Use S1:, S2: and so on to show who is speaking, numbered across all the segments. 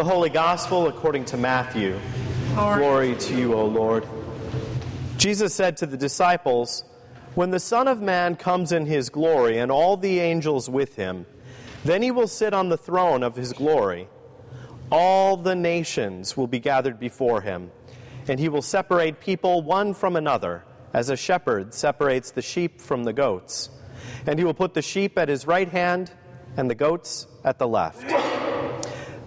S1: The Holy Gospel according to Matthew. Glory to you, O Lord. Jesus said to the disciples, When the Son of Man comes in his glory and all the angels with him, then he will sit on the throne of his glory. All the nations will be gathered before him, and he will separate people one from another, as a shepherd separates the sheep from the goats. And he will put the sheep at his right hand and the goats at the left.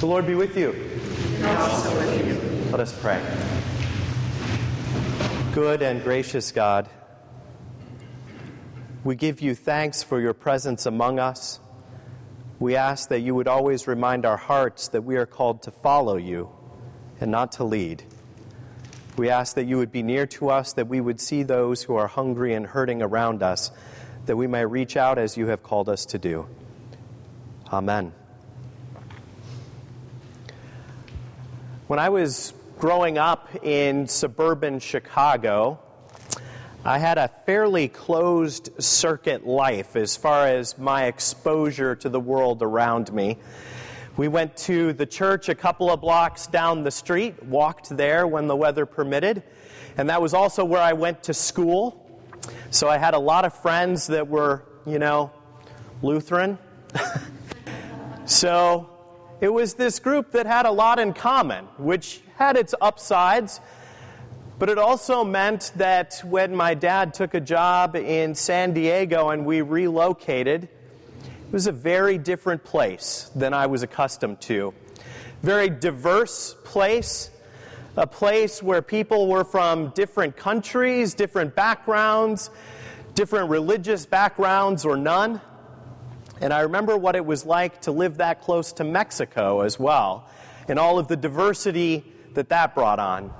S1: The Lord be with you.
S2: also with you.
S1: Let us pray. Good and gracious God, we give you thanks for your presence among us. We ask that you would always remind our hearts that we are called to follow you and not to lead. We ask that you would be near to us, that we would see those who are hungry and hurting around us, that we may reach out as you have called us to do. Amen. When I was growing up in suburban Chicago, I had a fairly closed circuit life as far as my exposure to the world around me. We went to the church a couple of blocks down the street, walked there when the weather permitted, and that was also where I went to school. So I had a lot of friends that were, you know, Lutheran. so it was this group that had a lot in common, which had its upsides. But it also meant that when my dad took a job in San Diego and we relocated, it was a very different place than I was accustomed to. Very diverse place, a place where people were from different countries, different backgrounds, different religious backgrounds, or none. And I remember what it was like to live that close to Mexico as well, and all of the diversity that that brought on.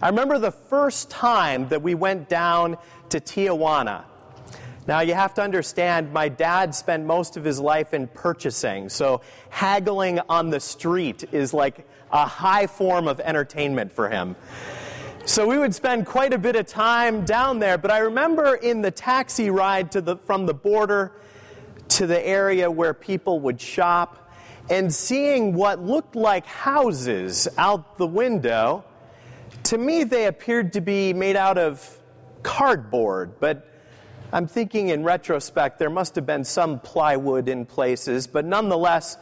S1: I remember the first time that we went down to Tijuana. Now, you have to understand, my dad spent most of his life in purchasing, so haggling on the street is like a high form of entertainment for him. So we would spend quite a bit of time down there, but I remember in the taxi ride to the, from the border to the area where people would shop and seeing what looked like houses out the window. To me, they appeared to be made out of cardboard, but I'm thinking in retrospect there must have been some plywood in places, but nonetheless,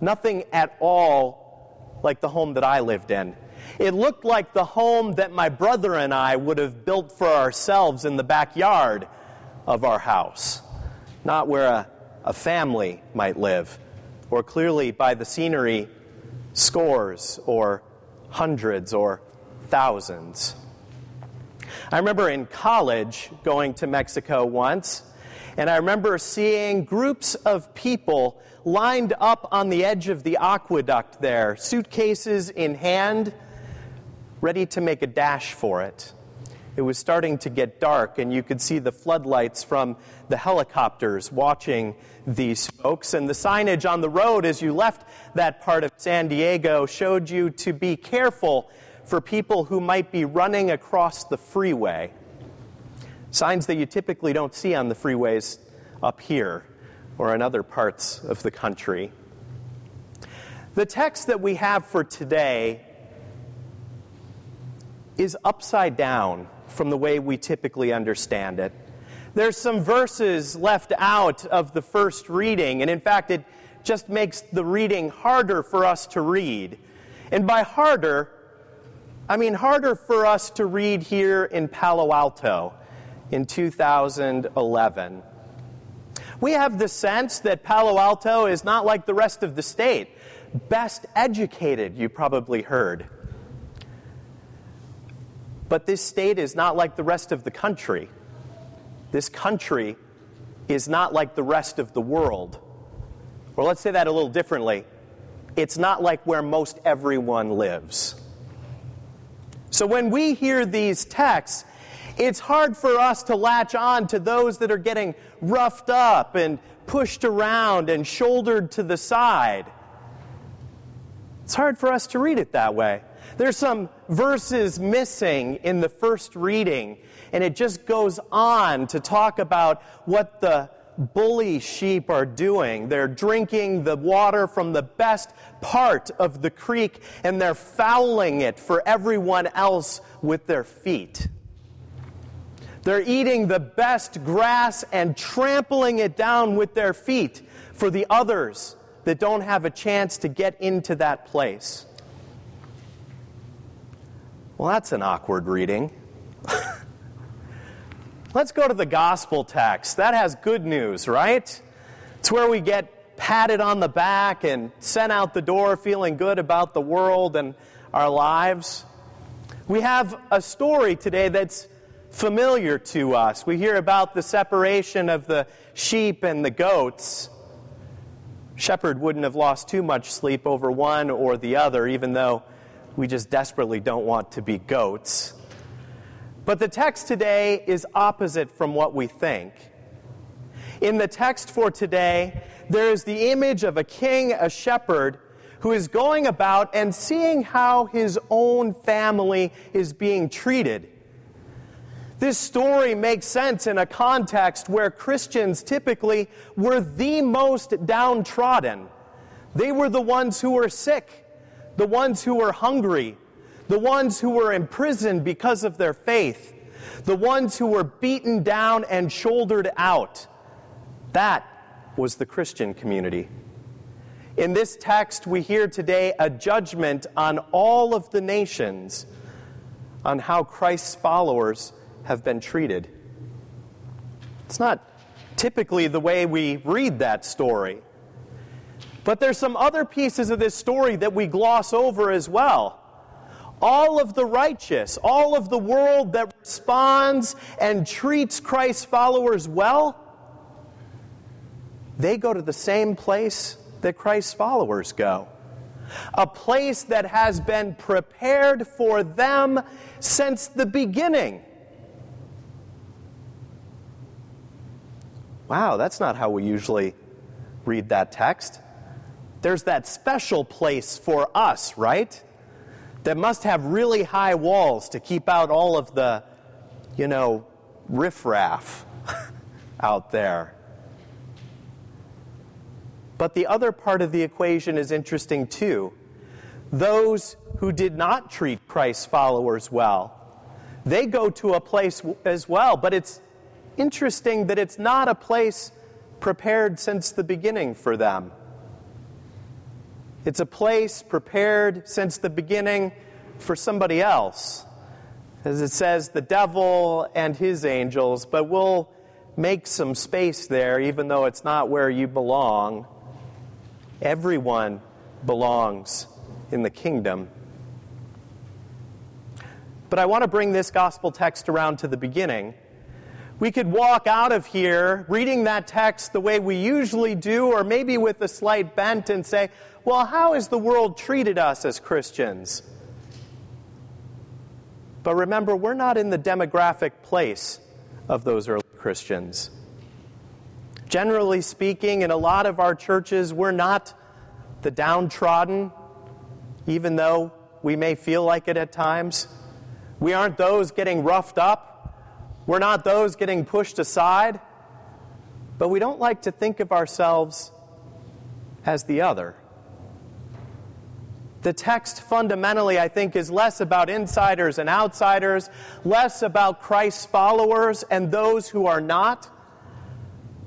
S1: nothing at all like the home that I lived in. It looked like the home that my brother and I would have built for ourselves in the backyard of our house, not where a a family might live or clearly by the scenery, scores or hundreds or thousands. I remember in college going to Mexico once, and I remember seeing groups of people lined up on the edge of the aqueduct there, suitcases in hand, ready to make a dash for it. It was starting to get dark, and you could see the floodlights from the helicopters watching these folks. And the signage on the road as you left that part of San Diego showed you to be careful for people who might be running across the freeway. Signs that you typically don't see on the freeways up here or in other parts of the country. The text that we have for today is upside down from the way we typically understand it. There's some verses left out of the first reading, and in fact, it just makes the reading harder for us to read. And by harder, I mean harder for us to read here in Palo Alto in 2011. We have the sense that Palo Alto is not like the rest of the state. Best educated, you probably heard. But this state is not like the rest of the country. This country is not like the rest of the world. Or let's say that a little differently. It's not like where most everyone lives. So when we hear these texts, it's hard for us to latch on to those that are getting roughed up and pushed around and shouldered to the side. It's hard for us to read it that way. There's some verses missing in the first reading, and it just goes on to talk about what the bully sheep are doing. They're drinking the water from the best part of the creek, and they're fouling it for everyone else with their feet. They're eating the best grass and trampling it down with their feet for the others that don't have a chance to get into that place. Well, that's an awkward reading. Let's go to the gospel text. That has good news, right? It's where we get patted on the back and sent out the door feeling good about the world and our lives. We have a story today that's familiar to us. We hear about the separation of the sheep and the goats. Shepherd wouldn't have lost too much sleep over one or the other, even though we just desperately don't want to be goats. But the text today is opposite from what we think. In the text for today, there is the image of a king, a shepherd, who is going about and seeing how his own family is being treated. This story makes sense in a context where Christians typically were the most downtrodden. They were the ones who were sick the ones who were hungry, the ones who were imprisoned because of their faith, the ones who were beaten down and shouldered out. That was the Christian community. In this text, we hear today a judgment on all of the nations on how Christ's followers have been treated. It's not typically the way we read that story. But there's some other pieces of this story that we gloss over as well. All of the righteous, all of the world that responds and treats Christ's followers well, they go to the same place that Christ's followers go. A place that has been prepared for them since the beginning. Wow, that's not how we usually read that text there's that special place for us, right? That must have really high walls to keep out all of the, you know, riffraff out there. But the other part of the equation is interesting too. Those who did not treat Christ's followers well, they go to a place as well, but it's interesting that it's not a place prepared since the beginning for them. It's a place prepared since the beginning for somebody else. As it says, the devil and his angels, but we'll make some space there, even though it's not where you belong. Everyone belongs in the kingdom. But I want to bring this gospel text around to the beginning. We could walk out of here reading that text the way we usually do, or maybe with a slight bent, and say, well, how has the world treated us as Christians? But remember, we're not in the demographic place of those early Christians. Generally speaking, in a lot of our churches, we're not the downtrodden, even though we may feel like it at times. We aren't those getting roughed up. We're not those getting pushed aside. But we don't like to think of ourselves as the other. The text fundamentally, I think, is less about insiders and outsiders, less about Christ's followers and those who are not,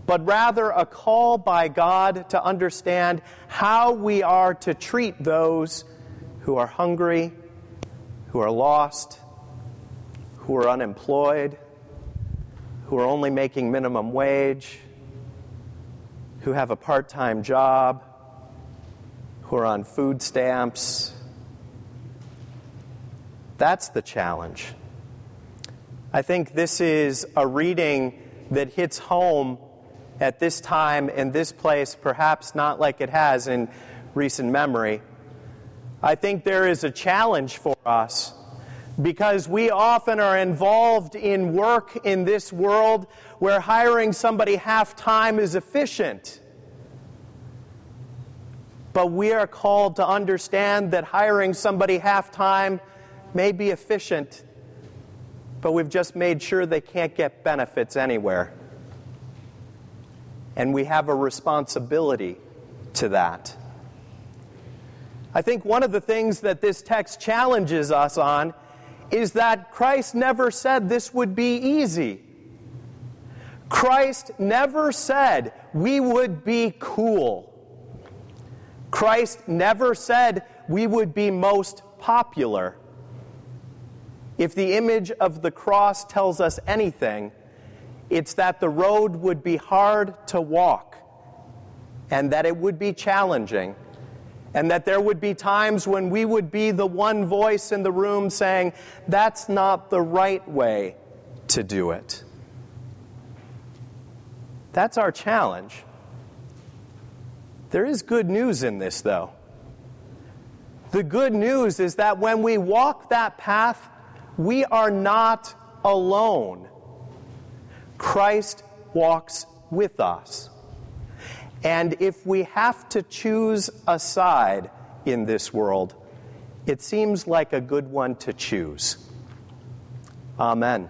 S1: but rather a call by God to understand how we are to treat those who are hungry, who are lost, who are unemployed, who are only making minimum wage, who have a part time job who are on food stamps. That's the challenge. I think this is a reading that hits home at this time in this place, perhaps not like it has in recent memory. I think there is a challenge for us because we often are involved in work in this world where hiring somebody half time is efficient. But we are called to understand that hiring somebody half time may be efficient, but we've just made sure they can't get benefits anywhere. And we have a responsibility to that. I think one of the things that this text challenges us on is that Christ never said this would be easy. Christ never said we would be cool. Christ never said we would be most popular. If the image of the cross tells us anything, it's that the road would be hard to walk, and that it would be challenging, and that there would be times when we would be the one voice in the room saying, That's not the right way to do it. That's our challenge. There is good news in this, though. The good news is that when we walk that path, we are not alone. Christ walks with us. And if we have to choose a side in this world, it seems like a good one to choose. Amen.